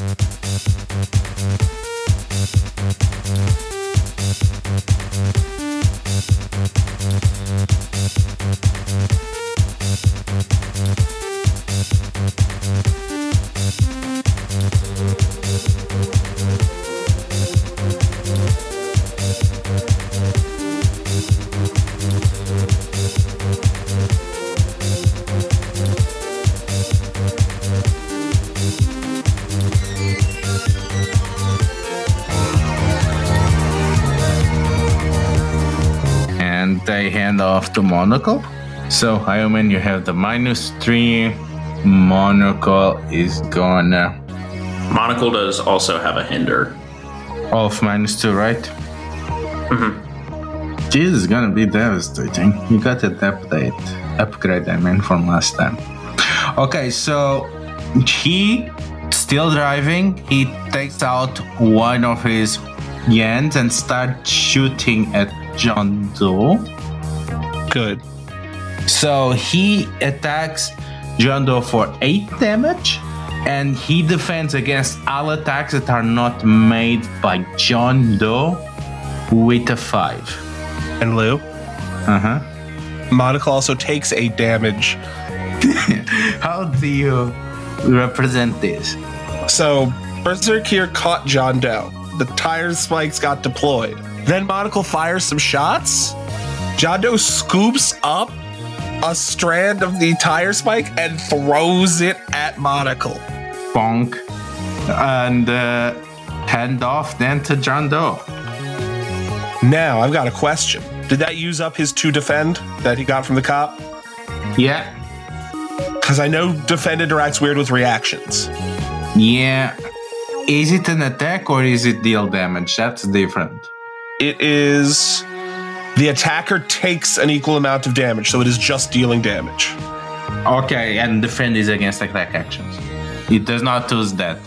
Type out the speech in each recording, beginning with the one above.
And off the Monocle. So, Ioman, you have the minus three. Monocle is gonna Monocle does also have a hinder. off minus two, right? Mm-hmm. This is gonna be devastating. You got an update, upgrade, I mean, from last time. Okay, so he still driving. He takes out one of his yens and starts shooting at John Doe. Good. So he attacks John Doe for 8 damage, and he defends against all attacks that are not made by John Doe with a 5. And Lou, Uh huh. Monocle also takes 8 damage. How do you represent this? So Berzerkir caught John Doe. The tire spikes got deployed. Then Monocle fires some shots. John Doe scoops up a strand of the tire spike and throws it at Monocle. Bonk. And uh, hand off then to John Doe. Now I've got a question. Did that use up his two defend that he got from the cop? Yeah. Because I know defend interacts weird with reactions. Yeah. Is it an attack or is it deal damage? That's different. It is the attacker takes an equal amount of damage, so it is just dealing damage. Okay, and defend is against attack actions. It does not use that.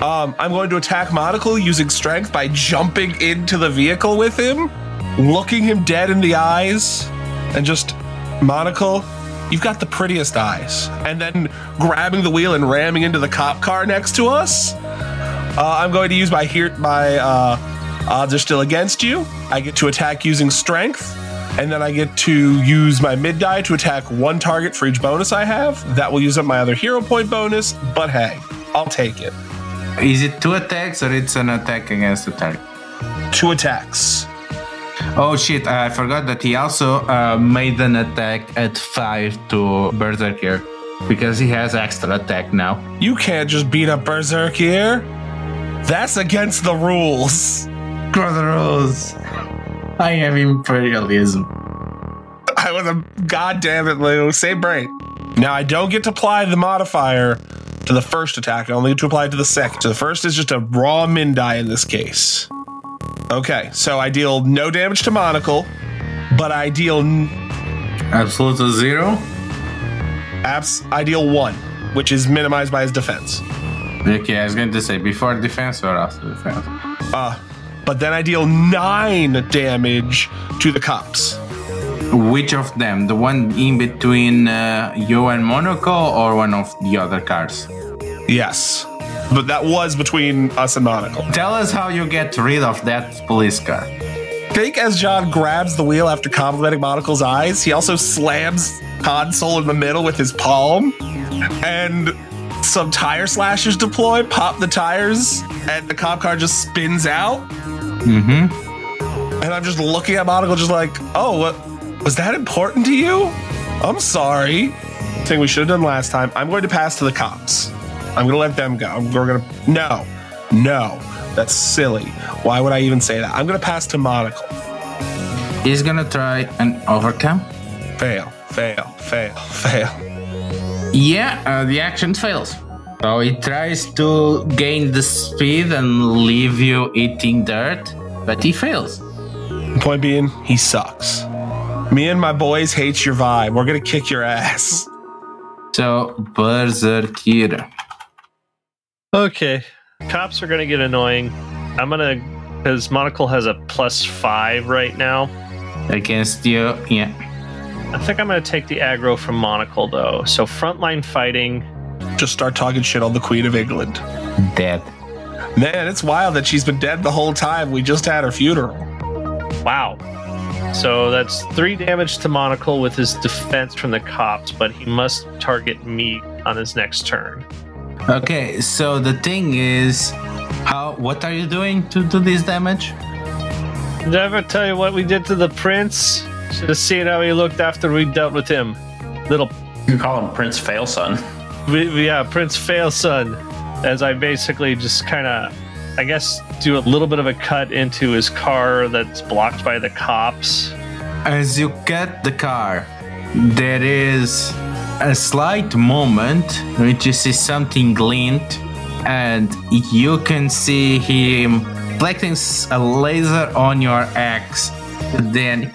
Um, I'm going to attack Monocle using strength by jumping into the vehicle with him, looking him dead in the eyes, and just Monocle, you've got the prettiest eyes. And then grabbing the wheel and ramming into the cop car next to us. Uh, I'm going to use my here my uh, odds are still against you. I get to attack using strength, and then I get to use my mid die to attack one target for each bonus I have. That will use up my other hero point bonus. But hey, I'll take it. Is it two attacks or it's an attack against the target? Two attacks. Oh shit, I forgot that he also uh, made an attack at 5 to Berzerkir because he has extra attack now. You can't just beat up Berzerkir. That's against the rules. Brothers, I am imperialism. I was a goddamn it, Lou. Same brain. Now I don't get to apply the modifier to the first attack. I only get to apply it to the second. So the first is just a raw min die in this case. Okay, so I deal no damage to Monocle, but I deal n- Absolute zero? abs- I deal one, which is minimized by his defense. Okay, I was going to say before defense or after defense. Uh, but then I deal nine damage to the cops. Which of them? The one in between uh, you and Monocle or one of the other cars? Yes. But that was between us and Monocle. Tell us how you get rid of that police car. think as John grabs the wheel after complimenting Monocle's eyes, he also slams console in the middle with his palm. And some tire slashers deploy, pop the tires, and the cop car just spins out. Mm-hmm. And I'm just looking at Monocle, just like, oh, what was that important to you? I'm sorry. Thing we should have done last time. I'm going to pass to the cops. I'm going to let them go. We're going to. No, no, that's silly. Why would I even say that? I'm going to pass to Monocle. He's gonna try and overcome. Fail, fail, fail, fail. Yeah, uh, the action fails. So he tries to gain the speed and leave you eating dirt, but he fails. Point being, he sucks. Me and my boys hate your vibe. We're gonna kick your ass. So Berzerkir. Okay. Cops are going to get annoying. I'm going to, because Monocle has a plus five right now. Against you, yeah. I think I'm going to take the aggro from Monocle, though. So frontline fighting, Just start talking shit on the Queen of England. Dead. Man, it's wild that she's been dead the whole time. We just had her funeral. Wow. So that's three damage to Monocle with his defense from the cops, but he must target me on his next turn. Okay, so the thing is, how? What are you doing to do this damage? Did I ever tell you what we did to the prince? Should have seen how he looked after we dealt with him. Little, You call him Prince Failson. We, we- yeah, Prince Failson. As I basically just kind of, I guess, do a little bit of a cut into his car that's blocked by the cops. As you get the car, there is a slight moment which you see something glint, and you can see him reflecting a laser on your axe, then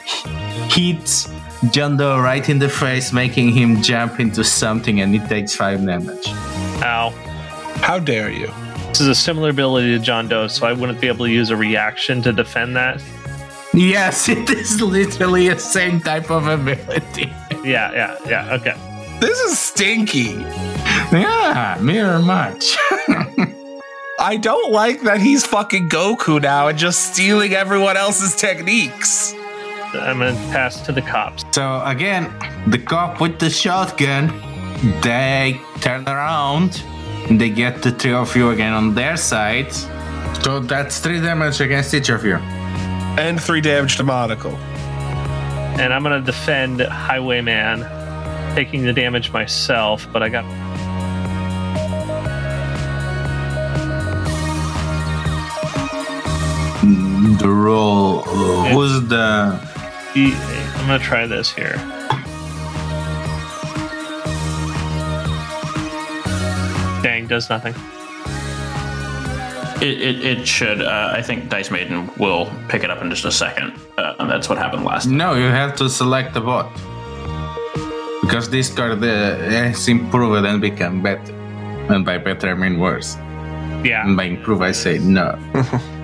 hits John Doe right in the face, making him jump into something, and it takes five damage. Ow. How dare you? This is a similar ability to John Doe, so I wouldn't be able to use a reaction to defend that. Yes, it is literally the same type of ability. Yeah, yeah, yeah. Okay. This is stinky. yeah, mirror match. I don't like that he's fucking Goku now and just stealing everyone else's techniques. I'm gonna pass to the cops. So again, the cop with the shotgun, they turn around, and they get the three of you again on their side. So that's three damage against each of you. And three damage to Monocle. And I'm gonna defend Highwayman, taking the damage myself, but I got The roll uh, was the I'm gonna try this here. Dang, does nothing. It, it, it should. Uh, I think Dice Maiden will pick it up in just a second. Uh, and that's what happened last. no. You have to select the bot because this card uh, has improved and become better. And by better, I mean worse. Yeah. And by improve, I say no.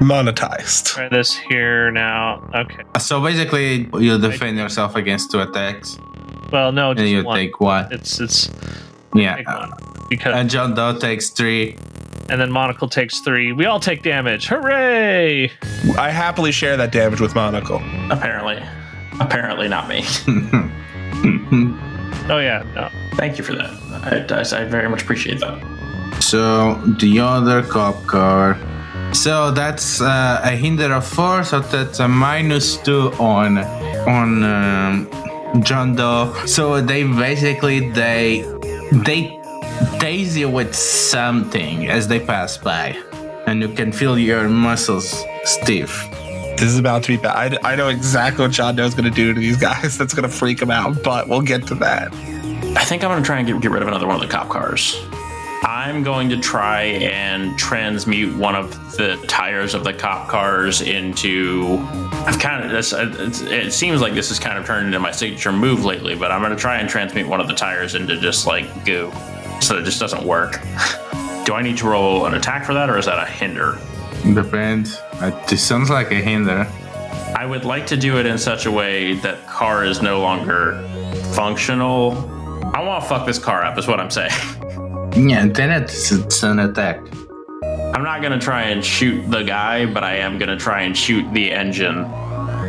Monetized. Try this here now. Okay. So basically, you defend yourself against two attacks, Well, no, and you one. take one. It's it's Yeah. because And John Doe takes three. and then Monocle takes three. We all take damage. Hooray! I happily share that damage with Monocle. Apparently. Apparently not me. Oh yeah, no. Thank you for that. I, Dice, I very much appreciate that. So the other cop car. So that's uh, a hinder of four. So that's a minus two on on um, John Doe. So they basically they they tase you with something as they pass by, and you can feel your muscles stiff. This is about to be bad. I, I know exactly what John Doe's going to do to these guys. That's going to freak them out, but we'll get to that. I think I'm going to try and get, get rid of another one of the cop cars. I'm going to try and transmute one of the tires of the cop cars into. I've kind of this. It seems like this has kind of turned into my signature move lately, but I'm going to try and transmute one of the tires into just like goo, so it just doesn't work. Do I need to roll an attack for that, or is that a hinder? Depends. Uh, This sounds like a hinder. I would like to do it in such a way that car is no longer functional. I want to fuck this car up, is what I'm saying. Yeah, then it's, it's an attack. I'm not gonna try and shoot the guy, but I am gonna try and shoot the engine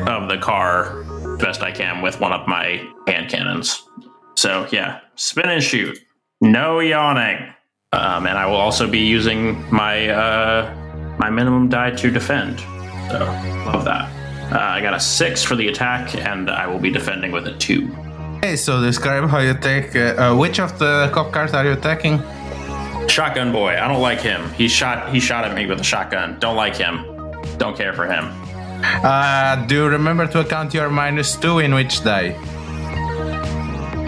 of the car best I can with one of my hand cannons. So yeah, spin and shoot. No yawning. Um, and I will also be using my uh, my minimum die to defend. So love that. Uh, I got a six for the attack, and I will be defending with a two. Okay, so describe how you take. Uh, uh, which of the cop cars are you attacking? Shotgun boy. I don't like him. He shot. He shot at me with a shotgun. Don't like him. Don't care for him. Uh, do you remember to account your minus two in which die?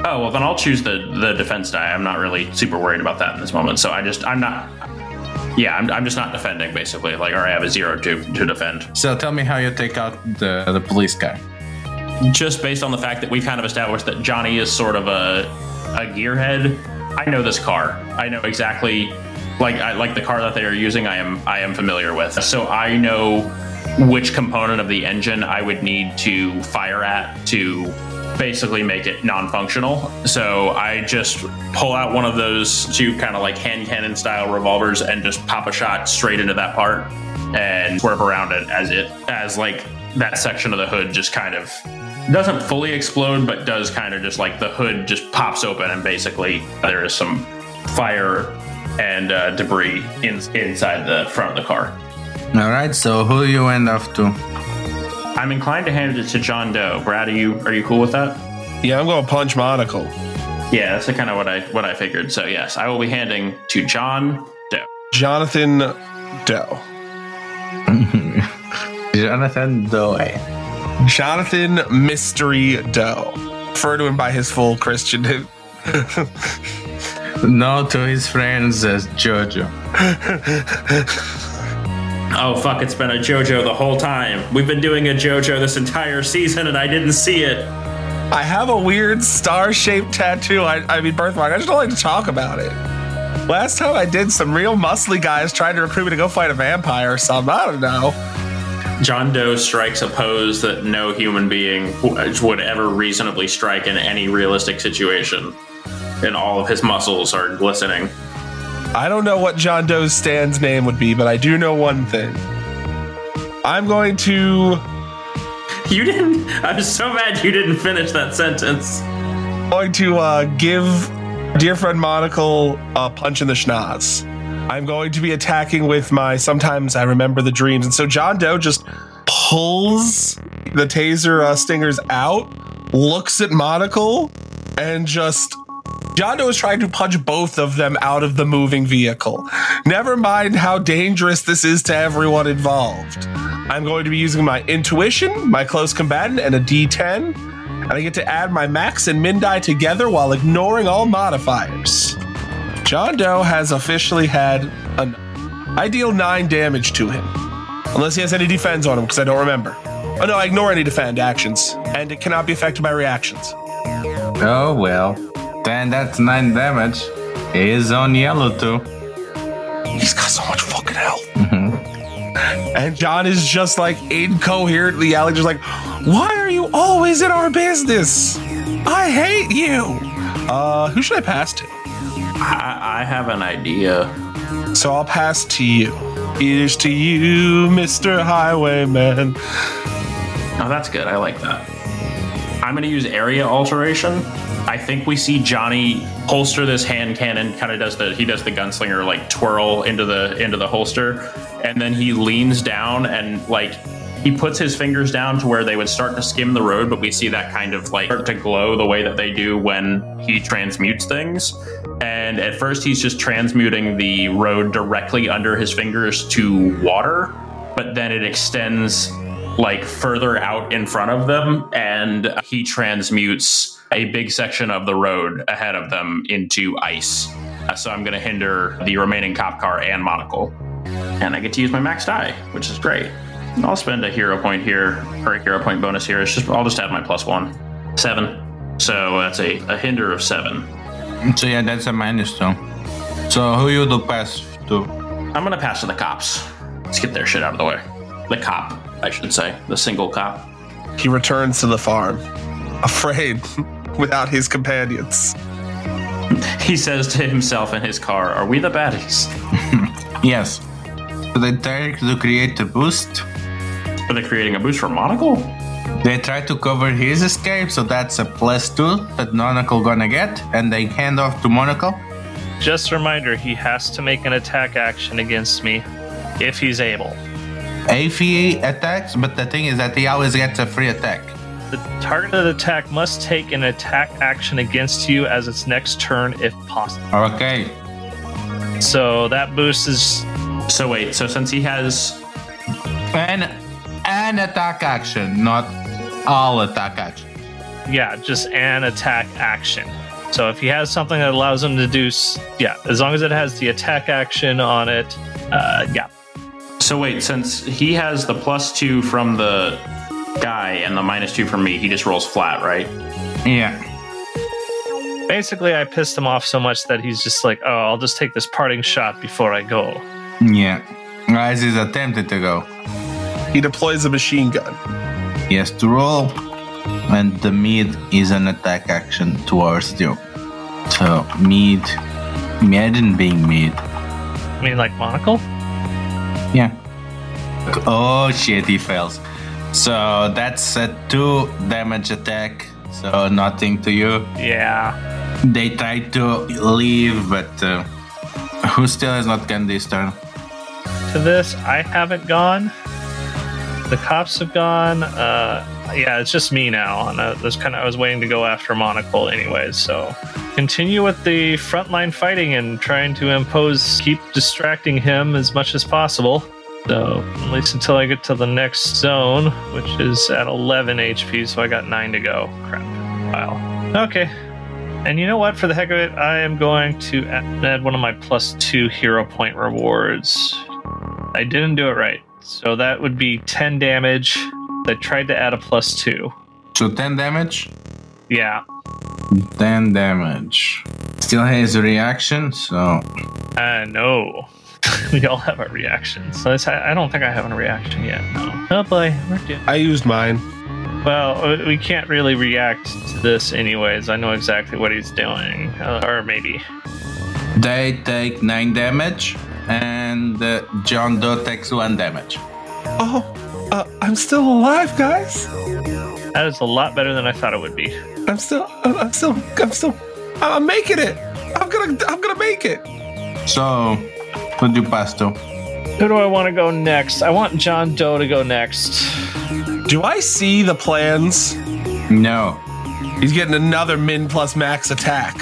Oh well, then I'll choose the the defense die. I'm not really super worried about that in this moment. So I just I'm not. Yeah, I'm, I'm just not defending basically. Like, all right, I have a zero to to defend. So tell me how you take out the, the police car. Just based on the fact that we've kind of established that Johnny is sort of a a gearhead. I know this car. I know exactly like I like the car that they are using. I am I am familiar with. So I know which component of the engine I would need to fire at to basically make it non-functional. So I just pull out one of those two kind of like hand cannon style revolvers and just pop a shot straight into that part and swerve around it as it as like that section of the hood just kind of doesn't fully explode, but does kind of just like the hood just pops open and basically there is some fire and uh, debris in, inside the front of the car. All right, so who you end off to? I'm inclined to hand it to John Doe. Brad, are you are you cool with that? Yeah, I'm going to punch Monocle. Yeah, that's kind of what I what I figured. So yes, I will be handing to John Doe. Jonathan Doe. Jonathan Doe. Jonathan Mystery Doe. Refer to him by his full Christian name. No to his friends as Jojo. Oh fuck! It's been a JoJo the whole time. We've been doing a JoJo this entire season, and I didn't see it. I have a weird star shaped tattoo. I, I mean, birthmark. I just don't like to talk about it. Last time I did, some real muscly guys tried to recruit me to go fight a vampire or something. I don't know. John Doe strikes a pose that no human being would ever reasonably strike in any realistic situation, and all of his muscles are glistening. I don't know what John Doe's stand's name would be, but I do know one thing. I'm going to You didn't. I'm so mad you didn't finish that sentence. I'm going to uh, give dear friend Monocle a punch in the schnoz. I'm going to be attacking with my sometimes I remember the dreams, and so John Doe just pulls the taser uh, stingers out, looks at Monocle, and just John Doe is trying to punch both of them out of the moving vehicle. Never mind how dangerous this is to everyone involved. I'm going to be using my intuition, my close combatant, and a D10. And I get to add my max and min die together while ignoring all modifiers. John Doe has officially had an. I deal nine damage to him. Unless he has any defense on him, because I don't remember. Oh no, I ignore any defend actions, and it cannot be affected by reactions. Oh well. Then that's nine damage. He is on yellow too. He's got so much fucking health. And John is just like incoherently yelling, just like, why are you always in our business? I hate you. Uh, who should I pass to? I, I have an idea. So I'll pass to you. Here's to you, Mr. Highwayman. Oh, that's good. I like that. I'm going to use area alteration. I think we see Johnny holster this hand cannon. Kind of does the he does the gunslinger like twirl into the into the holster, and then he leans down and like he puts his fingers down to where they would start to skim the road. But we see that kind of like start to glow the way that they do when he transmutes things. And at first, he's just transmuting the road directly under his fingers to water, but then it extends like further out in front of them and he transmutes a big section of the road ahead of them into ice. Uh, So I'm going to hinder the remaining cop car and monocle. And I get to use my max die, which is great. I'll spend a hero point here, or a hero point bonus here. It's just I'll just add my plus one. Seven. So that's a, a hinder of seven. So yeah, that's a minus two. So who you do pass to? I'm gonna pass to the cops. Let's get their shit out of the way. The cop, I should say. The single cop. He returns to the farm, afraid, without his companions. He says to himself in his car, Are we the baddies? Yes. So they try to create a boost. Are they creating a boost for Monocle? They try to cover his escape, so that's a plus two that Monocle gonna get, and they hand off to Monocle. Just a reminder, he has to make an attack action against me if he's able. If he attacks, but the thing is that he always gets a free attack. The targeted attack must take an attack action against you as its next turn if possible. Okay. So that boost is So wait, so since he has an an attack action, not all attack action. yeah, just an attack action. So if he has something that allows him to do, yeah, as long as it has the attack action on it, uh, yeah, so wait, since he has the plus two from the guy and the minus two from me, he just rolls flat, right? Yeah. basically I pissed him off so much that he's just like, oh, I'll just take this parting shot before I go. Yeah. As he's attempted to go. He deploys a machine gun. He has to roll. and the mid is an attack action towards you. So mid, imagine being mid. I mean, like Monocle? Yeah. Oh shit, he fails. So that's a two damage attack. So nothing to you. Yeah. They try to leave, but uh, who still has not gone this turn? To this, I haven't gone. The cops have gone. Uh, yeah, it's just me now. And I was kind of I was waiting to go after Monocle anyways. So continue with the frontline fighting and trying to impose, keep distracting him as much as possible. So at least until I get to the next zone, which is at 11 HP. So I got nine to go. Crap. Wow. Okay. And you know what? For the heck of it, I am going to add one of my plus two hero point rewards. I didn't do it right. So that would be 10 damage. I tried to add a plus two. So 10 damage? Yeah. 10 damage. Still has a reaction, so. Uh, no. we all have our reactions. So I I don't think I have a reaction yet. No. Oh boy, we're doing. I used mine. Well, uh, we can't really react to this anyways. I know exactly what he's doing. Uh, or maybe. They take 9 damage, and uh, John Doe takes 1 damage. Oh, uh, I'm still alive, guys. That is a lot better than I thought it would be. I'm still, I'm I'm still, I'm still, I'm making it. I'm gonna, I'm gonna make it. So, who do you pass to? Who do I want to go next? I want John Doe to go next. Do I see the plans? No. He's getting another min plus max attack.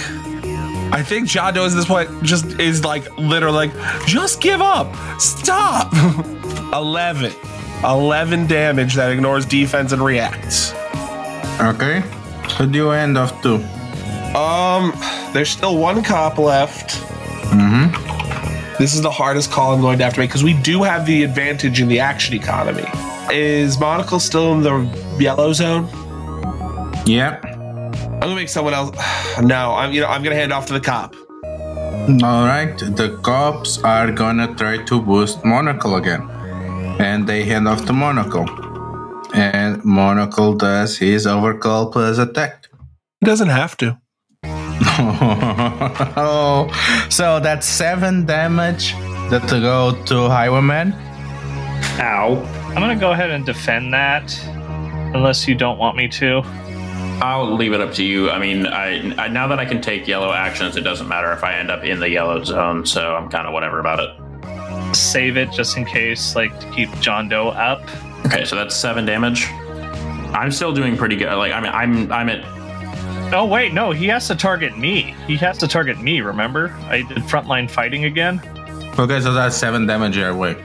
I think John Doe at this point just is like literally like, just give up. Stop. 11. 11 damage that ignores defense and reacts. Okay. Who do you end off to? Um, there's still one cop left. Mm-hmm. This is the hardest call I'm going to have to make because we do have the advantage in the action economy. Is Monocle still in the yellow zone? Yep. I'm gonna make someone else. No, I'm you know I'm gonna hand off to the cop. Alright, the cops are gonna try to boost Monocle again. And they hand off to Monocle. And Monocle does his overcome plus attack. He doesn't have to. oh, so that's seven damage that to go to Highwayman. Ow. I'm gonna go ahead and defend that, unless you don't want me to. I'll leave it up to you. I mean, I, I now that I can take yellow actions, it doesn't matter if I end up in the yellow zone, so I'm kind of whatever about it. Save it just in case, like to keep John Doe up. Okay, so that's seven damage. I'm still doing pretty good. Like, I mean, I'm I'm at Oh wait, no, he has to target me. He has to target me. Remember, I did frontline fighting again, Okay, so that's seven damage your way.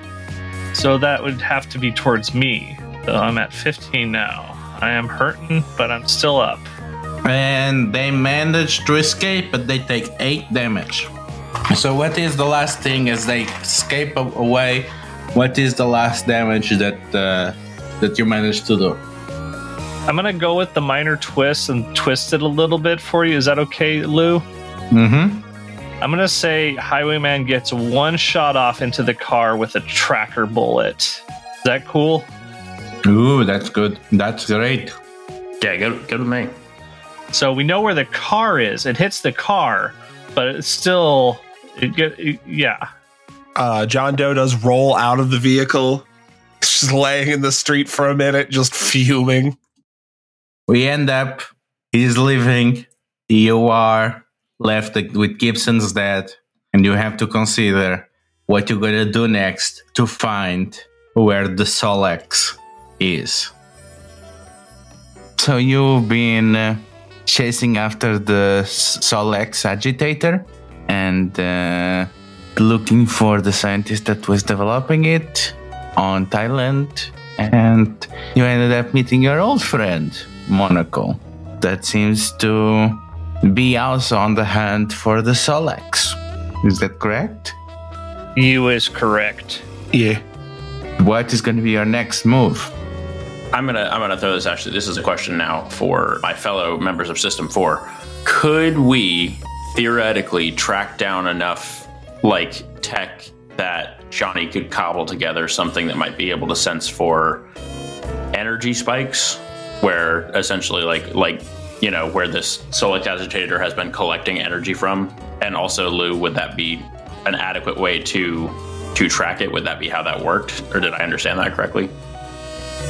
so that would have to be towards me. So I'm at 15 now. I am hurting, but I'm still up. And they manage to escape, but they take eight damage. So, what is the last thing as they escape away? What is the last damage that uh, that you managed to do? I'm gonna go with the minor twist and twist it a little bit for you. Is that okay, Lou? Mm-hmm. I'm gonna say Highwayman gets one shot off into the car with a tracker bullet. Is that cool? Ooh, that's good. That's great. yeah, good good with me. So we know where the car is. It hits the car, but it's still, it get, it- yeah. Uh, John Doe does roll out of the vehicle, just laying in the street for a minute, just fuming. We end up. He's leaving. You are left with Gibson's dead, and you have to consider what you're gonna do next to find where the Solex is. So you've been uh, chasing after the Solex agitator and uh, looking for the scientist that was developing it on Thailand, and you ended up meeting your old friend Monocle. That seems to be also on the hunt for the Solex. Is that correct? You is correct. Yeah. What is going to be your next move? I'm gonna I'm gonna throw this actually. This is a question now for my fellow members of System Four. Could we theoretically track down enough like tech that Johnny could cobble together something that might be able to sense for energy spikes? where essentially like like you know where this Solix agitator has been collecting energy from, and also Lou, would that be an adequate way to to track it? Would that be how that worked, or did I understand that correctly?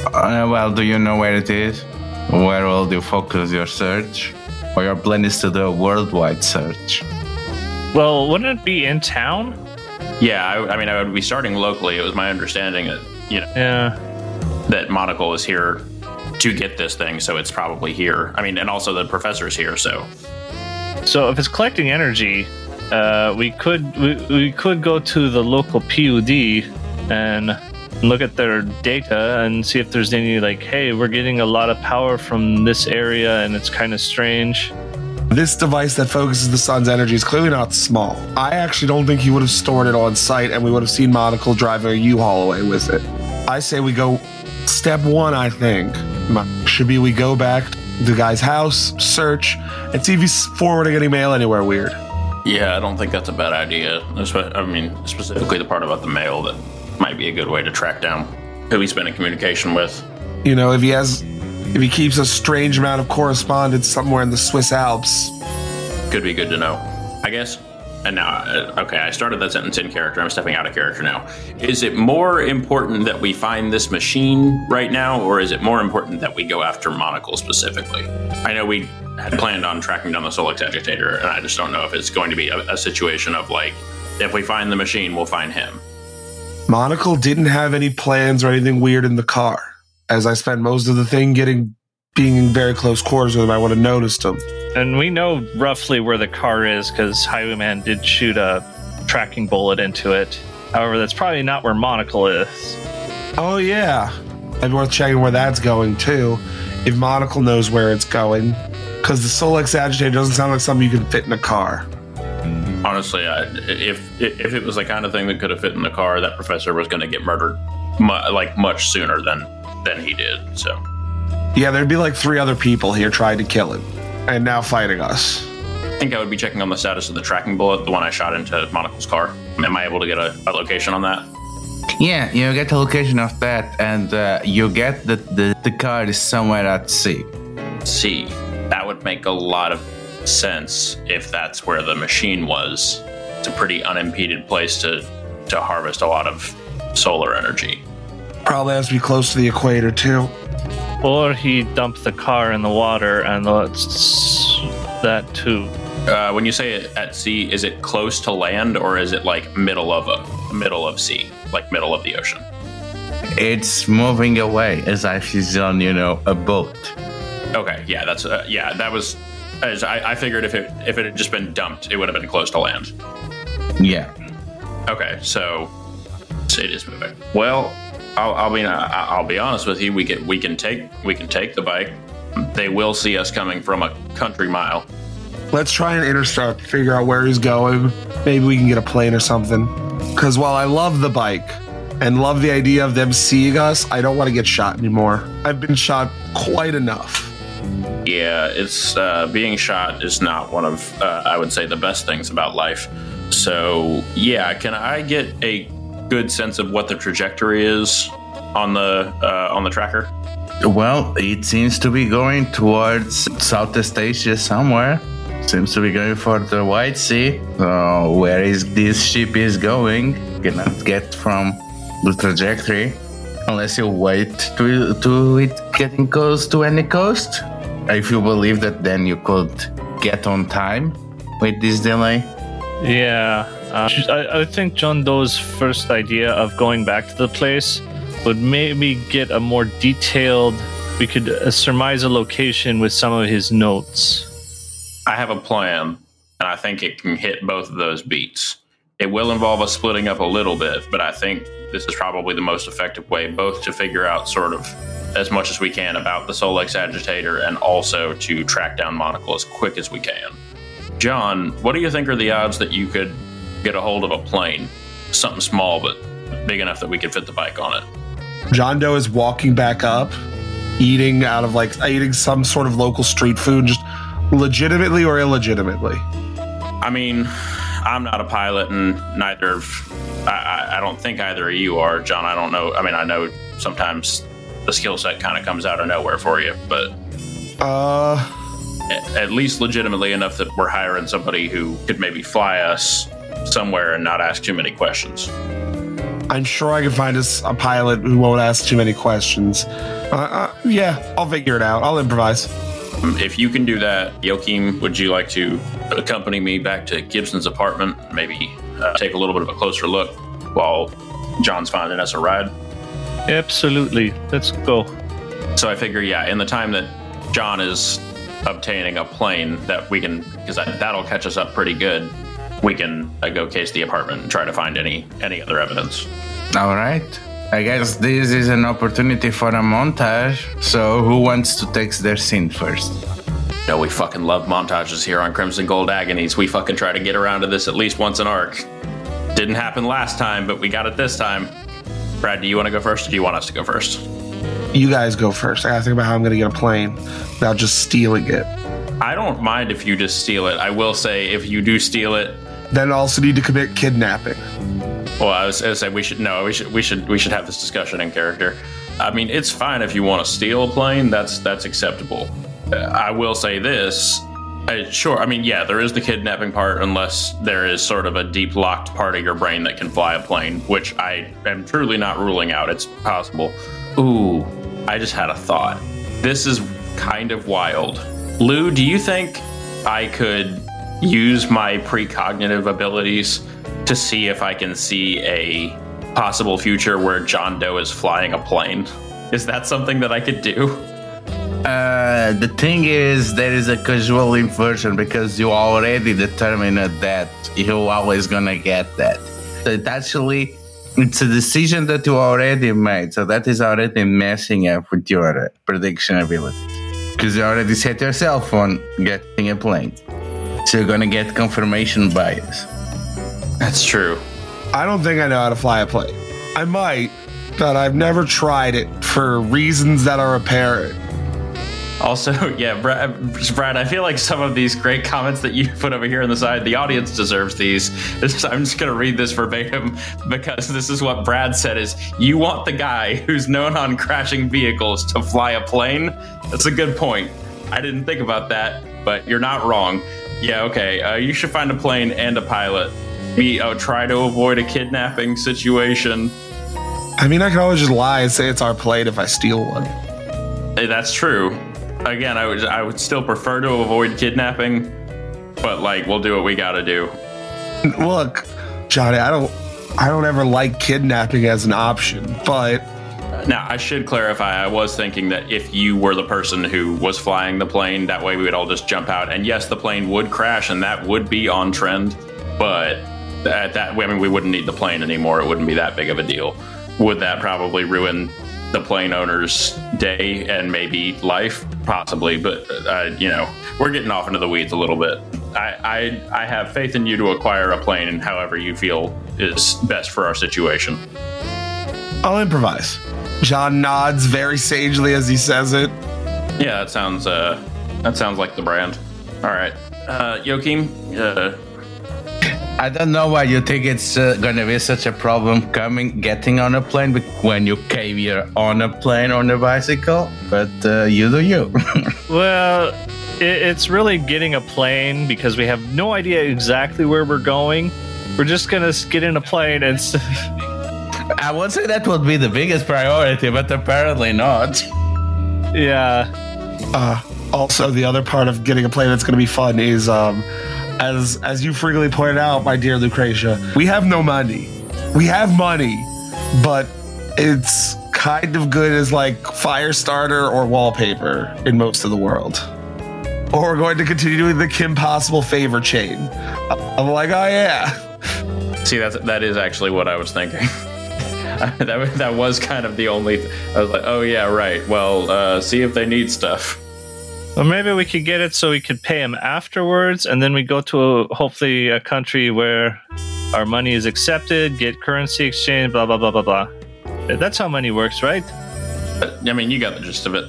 Uh, well, do you know where it is? Where will you focus your search? Or your plan is to do a worldwide search? Well, wouldn't it be in town? Yeah, I, I mean, I would be starting locally. It was my understanding that you know Yeah. that Monocle is here to get this thing, so it's probably here. I mean, and also the professor's here, so So if it's collecting energy, uh, we could we, we could go to the local PUD and look at their data and see if there's any like, hey, we're getting a lot of power from this area and it's kind of strange. This device that focuses the sun's energy is clearly not small. I actually don't think he would have stored it on site and we would have seen Monocle driving a U-Haul away with it. I say we go step one, I think. Should be we go back to the guy's house, search, and see if he's forwarding any mail anywhere weird. yeah, I don't think that's a bad idea. I mean, specifically the part about the mail that might be a good way to track down who he's been in communication with. You know, if he has if he keeps a strange amount of correspondence somewhere in the Swiss Alps. Could be good to know, I guess. And now, uh, okay, I started that sentence in character. I'm stepping out of character now. Is it more important that we find this machine right now, or is it more important that we go after Monocle specifically? I know we had planned on tracking down the Solix agitator, and I just don't know if it's going to be a, a situation of like, if we find the machine, we'll find him. Monocle didn't have any plans or anything weird in the car. As I spent most of the thing getting being in very close quarters with him, I would have noticed him. And we know roughly where the car is because Highwayman did shoot a tracking bullet into it. However, that's probably not where Monocle is. Oh yeah, and worth checking where that's going too. If Monocle knows where it's going, because the Solex agitator doesn't sound like something you can fit in a car. Honestly, I, if if it was the kind of thing that could have fit in the car, that professor was going to get murdered, mu- like much sooner than than he did. So. Yeah, there'd be like three other people here trying to kill him, and now fighting us. I think I would be checking on the status of the tracking bullet, the one I shot into Monocle's car. Am I able to get a, a location on that? Yeah, you get the location of that, and uh, you get that the, the car is somewhere at sea. See, that would make a lot of sense if that's where the machine was. It's a pretty unimpeded place to to harvest a lot of solar energy. Probably has to be close to the equator too. Or he dumped the car in the water and let's that too. Uh, when you say it at sea, is it close to land or is it like middle of a middle of sea, like middle of the ocean? It's moving away as if it's on, you know, a boat. Okay, yeah, that's uh, yeah, that was. As I, I figured if it if it had just been dumped, it would have been close to land. Yeah. Okay, so, so it is moving. Well, I'll, I'll be I- I'll be honest with you. We can we can take we can take the bike. They will see us coming from a country mile. Let's try and intercept, figure out where he's going. Maybe we can get a plane or something. Because while I love the bike and love the idea of them seeing us, I don't want to get shot anymore. I've been shot quite enough. Yeah, it's uh, being shot is not one of uh, I would say the best things about life. So yeah, can I get a good sense of what the trajectory is on the uh, on the tracker? Well, it seems to be going towards Southeast Asia somewhere. Seems to be going for the White Sea. So where is this ship is going? Cannot get from the trajectory unless you wait to to it getting close to any coast. If you believe that, then you could get on time with this delay. Yeah, uh, I, I think John Doe's first idea of going back to the place would maybe get a more detailed. We could uh, surmise a location with some of his notes. I have a plan, and I think it can hit both of those beats. It will involve us splitting up a little bit, but I think this is probably the most effective way, both to figure out sort of as much as we can about the Solex agitator and also to track down Monocle as quick as we can. John, what do you think are the odds that you could get a hold of a plane? Something small, but big enough that we could fit the bike on it. John Doe is walking back up, eating out of like eating some sort of local street food, just legitimately or illegitimately. I mean, I'm not a pilot, and neither of I, I, I don't think either of you are, John. I don't know. I mean, I know sometimes the skill set kind of comes out of nowhere for you. But Uh, a- at least legitimately enough that we're hiring somebody who could maybe fly us somewhere and not ask too many questions. I'm sure I can find us a pilot who won't ask too many questions. Uh, uh, yeah, I'll figure it out. I'll improvise. Um, If you can do that, Joachim, would you like to accompany me back to Gibson's apartment? Maybe uh, take a little bit of a closer look while John's finding us a ride. Absolutely. Let's go. So I figure, yeah, in the time that John is obtaining a plane, that we can, because that, that'll catch us up pretty good. We can uh, go case the apartment and try to find any any other evidence. All right. I guess this is an opportunity for a montage. So, who wants to take their scene first? No, we fucking love montages here on Crimson Gold Agonies. We fucking try to get around to this at least once an arc. Didn't happen last time, but we got it this time. Brad, do you want to go first, or do you want us to go first? You guys go first. I gotta think about how I'm gonna get a plane without just stealing it. I don't mind if you just steal it. I will say, if you do steal it, Then also need to commit kidnapping. Well, I was going to say we should no, we should we should we should have this discussion in character. I mean, it's fine if you want to steal a plane. That's that's acceptable. I will say this. Uh, sure. I mean, yeah, there is the kidnapping part, unless there is sort of a deep locked part of your brain that can fly a plane, which I am truly not ruling out. It's possible. Ooh, I just had a thought. This is kind of wild. Lou, do you think I could use my precognitive abilities to see if I can see a possible future where John Doe is flying a plane? Is that something that I could do? Uh, the thing is, there is a casual inversion because you already determined that you're always gonna get that. So it actually, it's a decision that you already made. So that is already messing up with your prediction abilities because you already set yourself on getting a plane. So you're gonna get confirmation bias. That's true. I don't think I know how to fly a plane. I might, but I've never tried it for reasons that are apparent. Also, yeah, Brad, Brad, I feel like some of these great comments that you put over here on the side, the audience deserves these. This I'm just going to read this verbatim because this is what Brad said is you want the guy who's known on crashing vehicles to fly a plane? That's a good point. I didn't think about that, but you're not wrong. Yeah, okay. Uh, you should find a plane and a pilot. We uh, try to avoid a kidnapping situation. I mean, I can always just lie and say it's our plane if I steal one. Hey, That's true. Again, I would I would still prefer to avoid kidnapping, but like we'll do what we got to do. Look, Johnny, I don't, I don't ever like kidnapping as an option, but Now, I should clarify. I was thinking that if you were the person who was flying the plane, that way we would all just jump out. And yes, the plane would crash, and that would be on trend. But at that, I mean, we wouldn't need the plane anymore. It wouldn't be that big of a deal. Would that probably ruin the plane owner's day and maybe life? Possibly, but uh, you know, we're getting off into the weeds a little bit. I, I I have faith in you to acquire a plane, and however you feel is best for our situation. I'll improvise. John nods very sagely as he says it. Yeah, that sounds uh that sounds like the brand. All right. Uh Joachim, uh I don't know why you think it's uh, gonna be such a problem coming, getting on a plane bec- when you came here on a plane on a bicycle, but uh, you do you. Well, it, it's really getting a plane because we have no idea exactly where we're going. We're just gonna get in a plane and. s- I would say that would be the biggest priority, but apparently not. yeah. Uh, also, the other part of getting a plane that's going to be fun is, um, as as you frequently pointed out, my dear Lucretia, we have no money. We have money, but it's kind of good as like fire starter or wallpaper in most of the world. Or we're going to continue doing the Kim Possible favor chain. I'm like, oh yeah. see that's that is actually what I was thinking. that that was kind of the only th- I was like, "Oh yeah, right. Well, uh see if they need stuff." Well, maybe we could get it so we could pay him afterwards, and then we go to a, hopefully a country where our money is accepted, get currency exchange, blah blah blah blah blah. That's how money works, right? But, I mean, you got the gist of it.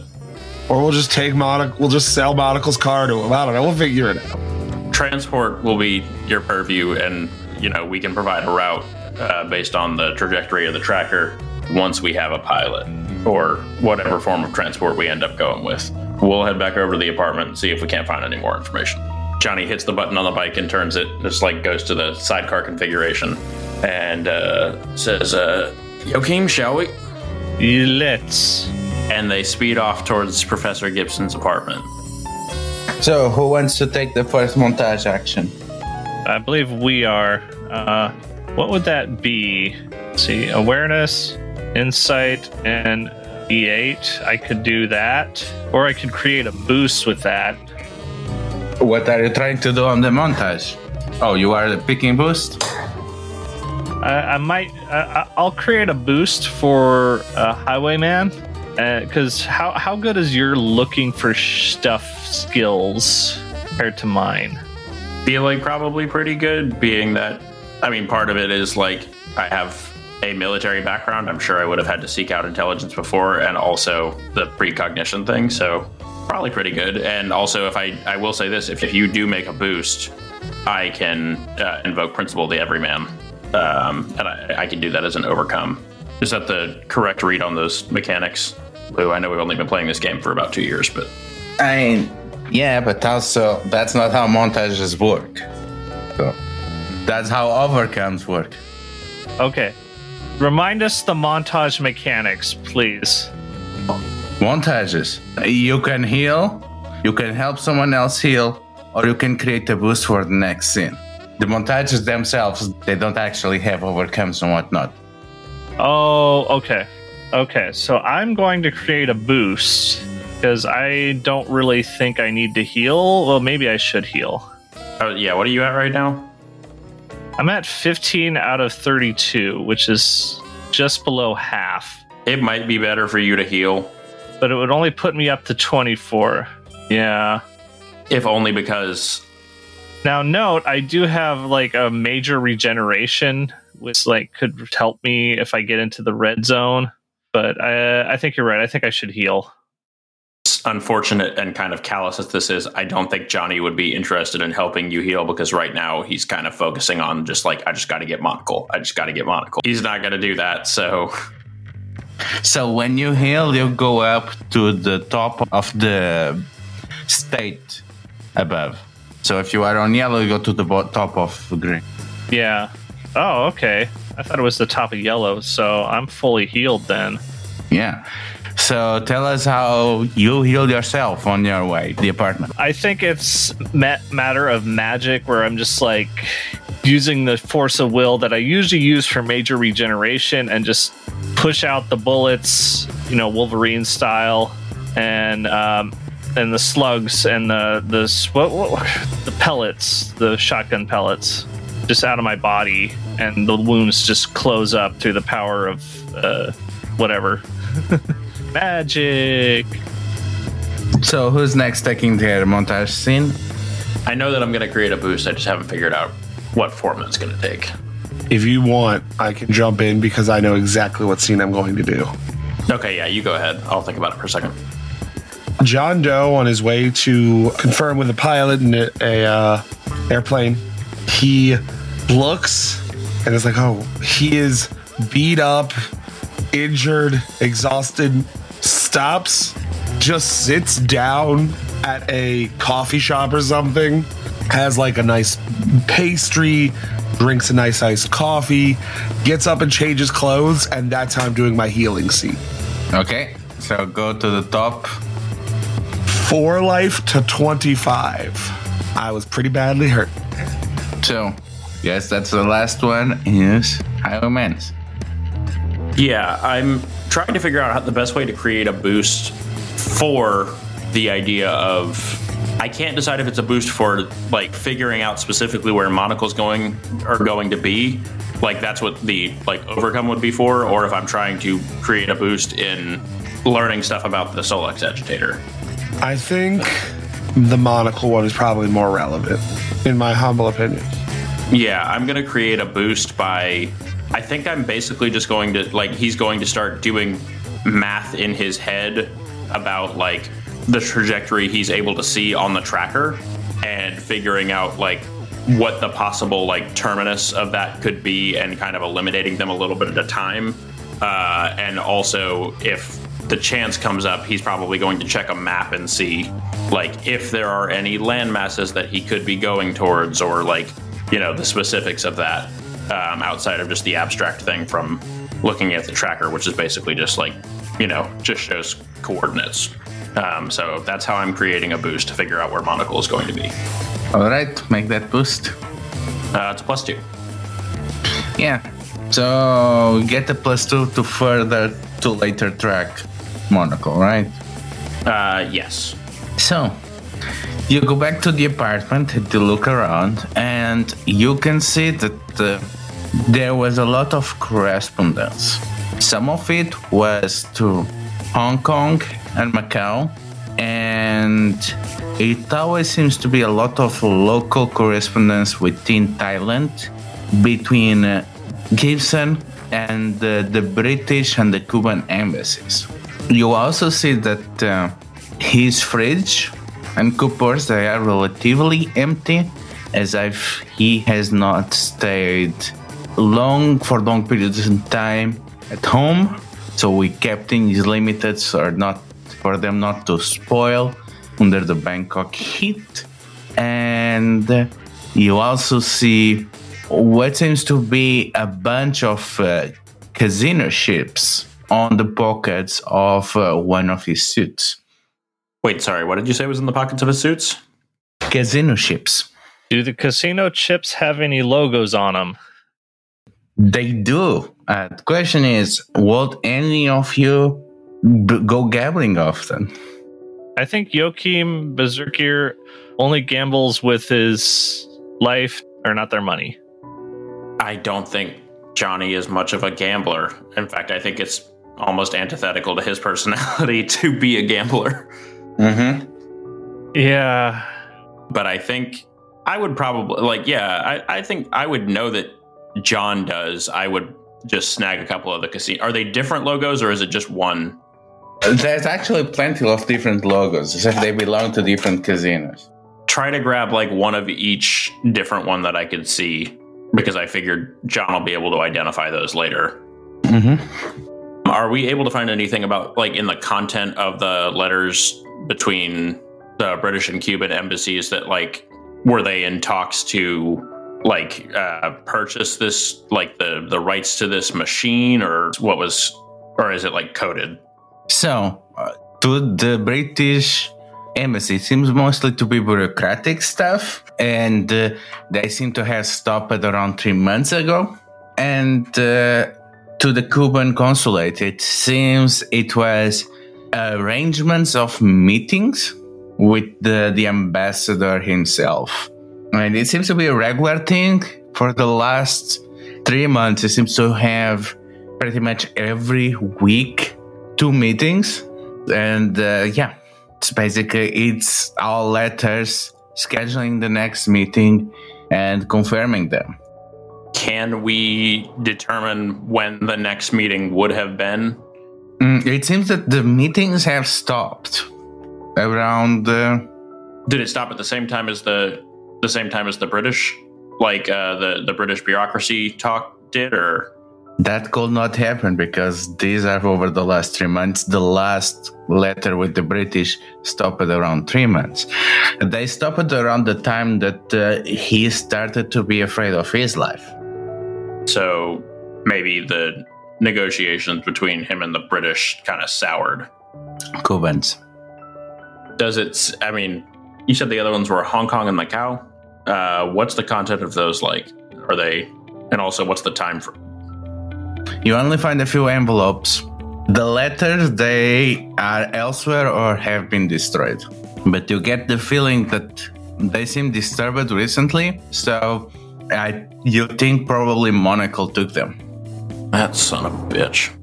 Or we'll just take Monocle, we'll just sell Monocle's car to him. I don't know. We'll figure it out. Transport will be your purview and, you know, we can provide a route uh, based on the trajectory of the tracker once we have a pilot. or whatever form of transport we end up going with. We'll head back over to the apartment and see if we can't find any more information. Johnny hits the button on the bike and turns it, just like goes to the sidecar configuration, and uh, says, uh, Joachim, shall we? Let's. And they speed off towards Professor Gibson's apartment. So, who wants to take the first montage action? I believe we are. Uh, what would that be? Let's see, awareness, insight, and E8. I could do that, or I could create a boost with that. What are you trying to do on the montage? Oh, you are picking boost? I, I might. I, I'll create a boost for uh, Highwayman. Because how how good is your looking for stuff skills compared to mine? Feel like probably pretty good, being that, I mean, part of it is like I have a military background. I'm sure I would have had to seek out intelligence before, and also the precognition thing. So probably pretty good. And also, if I I will say this, if, if you do make a boost, I can uh, invoke Principle of the Everyman, um, and I, I can do that as an overcome. Is that the correct read on those mechanics? Lou, I know we've only been playing this game for about two years, but I mean, yeah, but also that's not how montages work. So that's how overcomes work. Okay. Remind us the montage mechanics, please. Montages. You can heal, you can help someone else heal, or you can create a boost for the next scene. The montages themselves, they don't actually have overcomes and whatnot. Oh, okay. Okay, so I'm going to create a boost because I don't really think I need to heal. Well, maybe I should heal. oh yeah, what are you at right now? I'm at 15 out of 32, which is just below half, It might be better for you to heal, but it would only put me up to 24. Yeah. if only because Now, note, I do have like a major regeneration, which like could help me if I get into the red zone. But I, I think you're right. I think I should heal. Unfortunate and kind of callous as this is, I don't think Johnny would be interested in helping you heal because right now he's kind of focusing on just like, I just got to get monocle. I just got to get monocle. He's not going to do that. So, So when you heal, you go up to the top of the state above. So if you are on yellow, you go to the top of green. Yeah. Oh, okay. I thought it was the top of yellow, so I'm fully healed then. Yeah. So tell us how you healed yourself on your way to the apartment. I think it's ma- matter of magic where I'm just like using the force of will that I usually use for major regeneration and just push out the bullets, you know, Wolverine style, and um, and the slugs and the the what, what, the pellets, the shotgun pellets, just out of my body, and the wounds just close up through the power of uh, whatever magic. So who's next taking their montage scene? I know that I'm going to create a boost. I just haven't figured out what form it's going to take. If you want, I can jump in because I know exactly what scene I'm going to do. Okay, yeah, you go ahead. I'll think about it for a second. John Doe on his way to confirm with a pilot in a, a uh, airplane. He looks and is like, "Oh, he is beat up, injured, exhausted." Stops, just sits down at a coffee shop or something. Has like a nice pastry, drinks a nice iced coffee, gets up and changes clothes, and that's how I'm doing my healing scene. Okay. So go to the top. Four life to 25. I was pretty badly hurt. So yes, that's the last one. Yes, Is Highwayman's. Yeah, I'm trying to figure out how the best way to create a boost for the idea of. I can't decide if it's a boost for like figuring out specifically where monocle's going or going to be. Like that's what the like overcome would be for, or if I'm trying to create a boost in learning stuff about the Solex agitator. I think the monocle one is probably more relevant, in my humble opinion. Yeah, I'm gonna create a boost by. I think I'm basically just going to like he's going to start doing math in his head about like the trajectory he's able to see on the tracker and figuring out like what the possible like terminus of that could be and kind of eliminating them a little bit at a time. Uh, and also if the chance comes up, he's probably going to check a map and see like if there are any land masses that he could be going towards, or like you know the specifics of that um, outside of just the abstract thing from looking at the tracker, which is basically just like you know just shows coordinates. Um, so that's how I'm creating a boost to figure out where Monocle is going to be. All right, make that boost. Uh, it's a plus two. Yeah. So get a plus two to further to later track Monocle, right? Uh, yes. So you go back to the apartment to look around, and you can see that uh, there was a lot of correspondence. Some of it was to Hong Kong and Macau, and it always seems to be a lot of local correspondence within Thailand between uh, Gibson and the British and the Cuban embassies. You also see that uh, his fridge and coopers they are relatively empty, as if he has not stayed long for long periods of time at home. So we kept things limited, so not for them not to spoil under the Bangkok heat. And you also see what seems to be a bunch of uh, casino ships on the pockets of uh, one of his suits. Wait, sorry. What did you say was in the pockets of his suits? Casino ships. Do the casino chips have any logos on them? They do. Uh, the question is, would any of you b- go gambling often? I think Joachim Berzerkir only gambles with his life or not their money. I don't think Johnny is much of a gambler. In fact, I think it's almost antithetical to his personality to be a gambler. Mm-hmm. Yeah. But I think I would probably, like, yeah, I, I think I would know that John does. I would just snag a couple of the casino. Are they different logos or is it just one? There's actually plenty of different logos, as if they belong to different casinos. Try to grab like one of each different one that I could see because I figured John will be able to identify those later. Mm-hmm. Are we able to find anything about like in the content of the letters between the British and Cuban embassies that like were they in talks to like uh, purchase this like the the rights to this machine or what was or is it like coded? So, uh, to the British embassy, seems mostly to be bureaucratic stuff, and uh, they seem to have stopped around three months ago. And uh, to the Cuban consulate, it seems it was arrangements of meetings with the, the ambassador himself. And it seems to be a regular thing for the last three months. It seems to have pretty much every week two meetings. And uh, yeah, it's basically it's all letters scheduling the next meeting and confirming them. Can we determine when the next meeting would have been? Mm, it seems that the meetings have stopped around. Uh, Did it stop at the same time as the the same time as the British, like uh, the the British bureaucracy talk did, or that could not happen because these are over the last three months. The last letter with the British stopped at around three months. They stopped around the time that uh, he started to be afraid of his life. so maybe the negotiations between him and the British kind of soured. Cubans. Does it? I mean, you said the other ones were Hong Kong and Macau. Uh, what's the content of those like? Are they? And also, what's the time for? You only find a few envelopes. The letters they are elsewhere or have been destroyed. But you get the feeling that they seem disturbed recently, so I you think probably Monocle took them. That son of a bitch.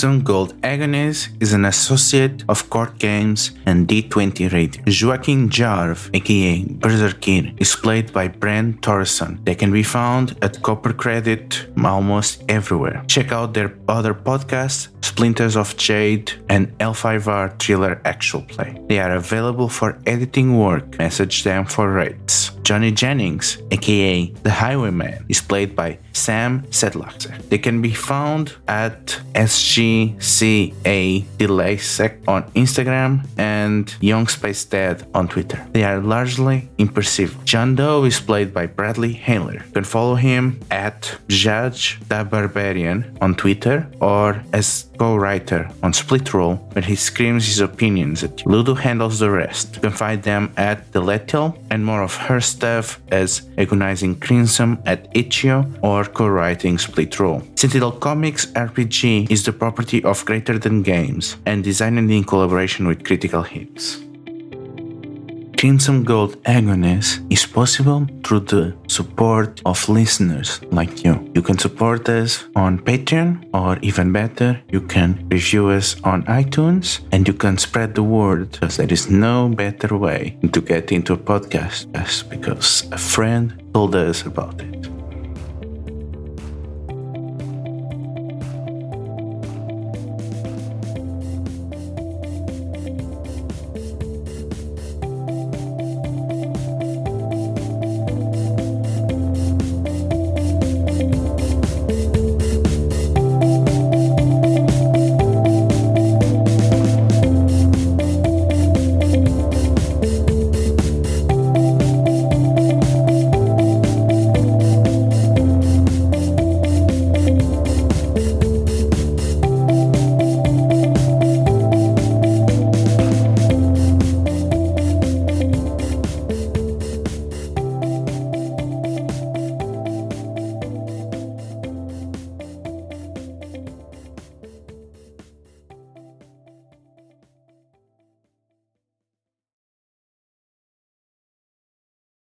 Crimson Gold Agonies is an associate of Court Games and D20 Radio. Joaquin Jarv, aka Berzerkir, is played by Brent Torreson. They can be found at Copper Credit almost everywhere. Check out their other podcasts, Splinters of Jade and L5R Thriller Actual Play. They are available for editing work. Message them for rates. Johnny Jennings, aka The Highwayman, is played by Sam Sedlacher. They can be found at SGCA Delaysec on Instagram and Young Space Dad on Twitter. They are largely imperceptible. John Doe is played by Bradley Handler. You can follow him at Judge the Barbarian on Twitter or as co-writer on Split Roll, where he screams his opinions at you. Ludo handles the rest. You can find them at Delethiel and more of her stuff as Agonizing Crimson at Itch.io or co-writing Split Roll. Sentinel Comics RPG is the property of Greater Than Games and designed in collaboration with Critical Hits. Crimson Gold Agonies is possible through the support of listeners like you. You can support us on Patreon, or even better, you can review us on iTunes and you can spread the word because there is no better way to get into a podcast just because a friend told us about it.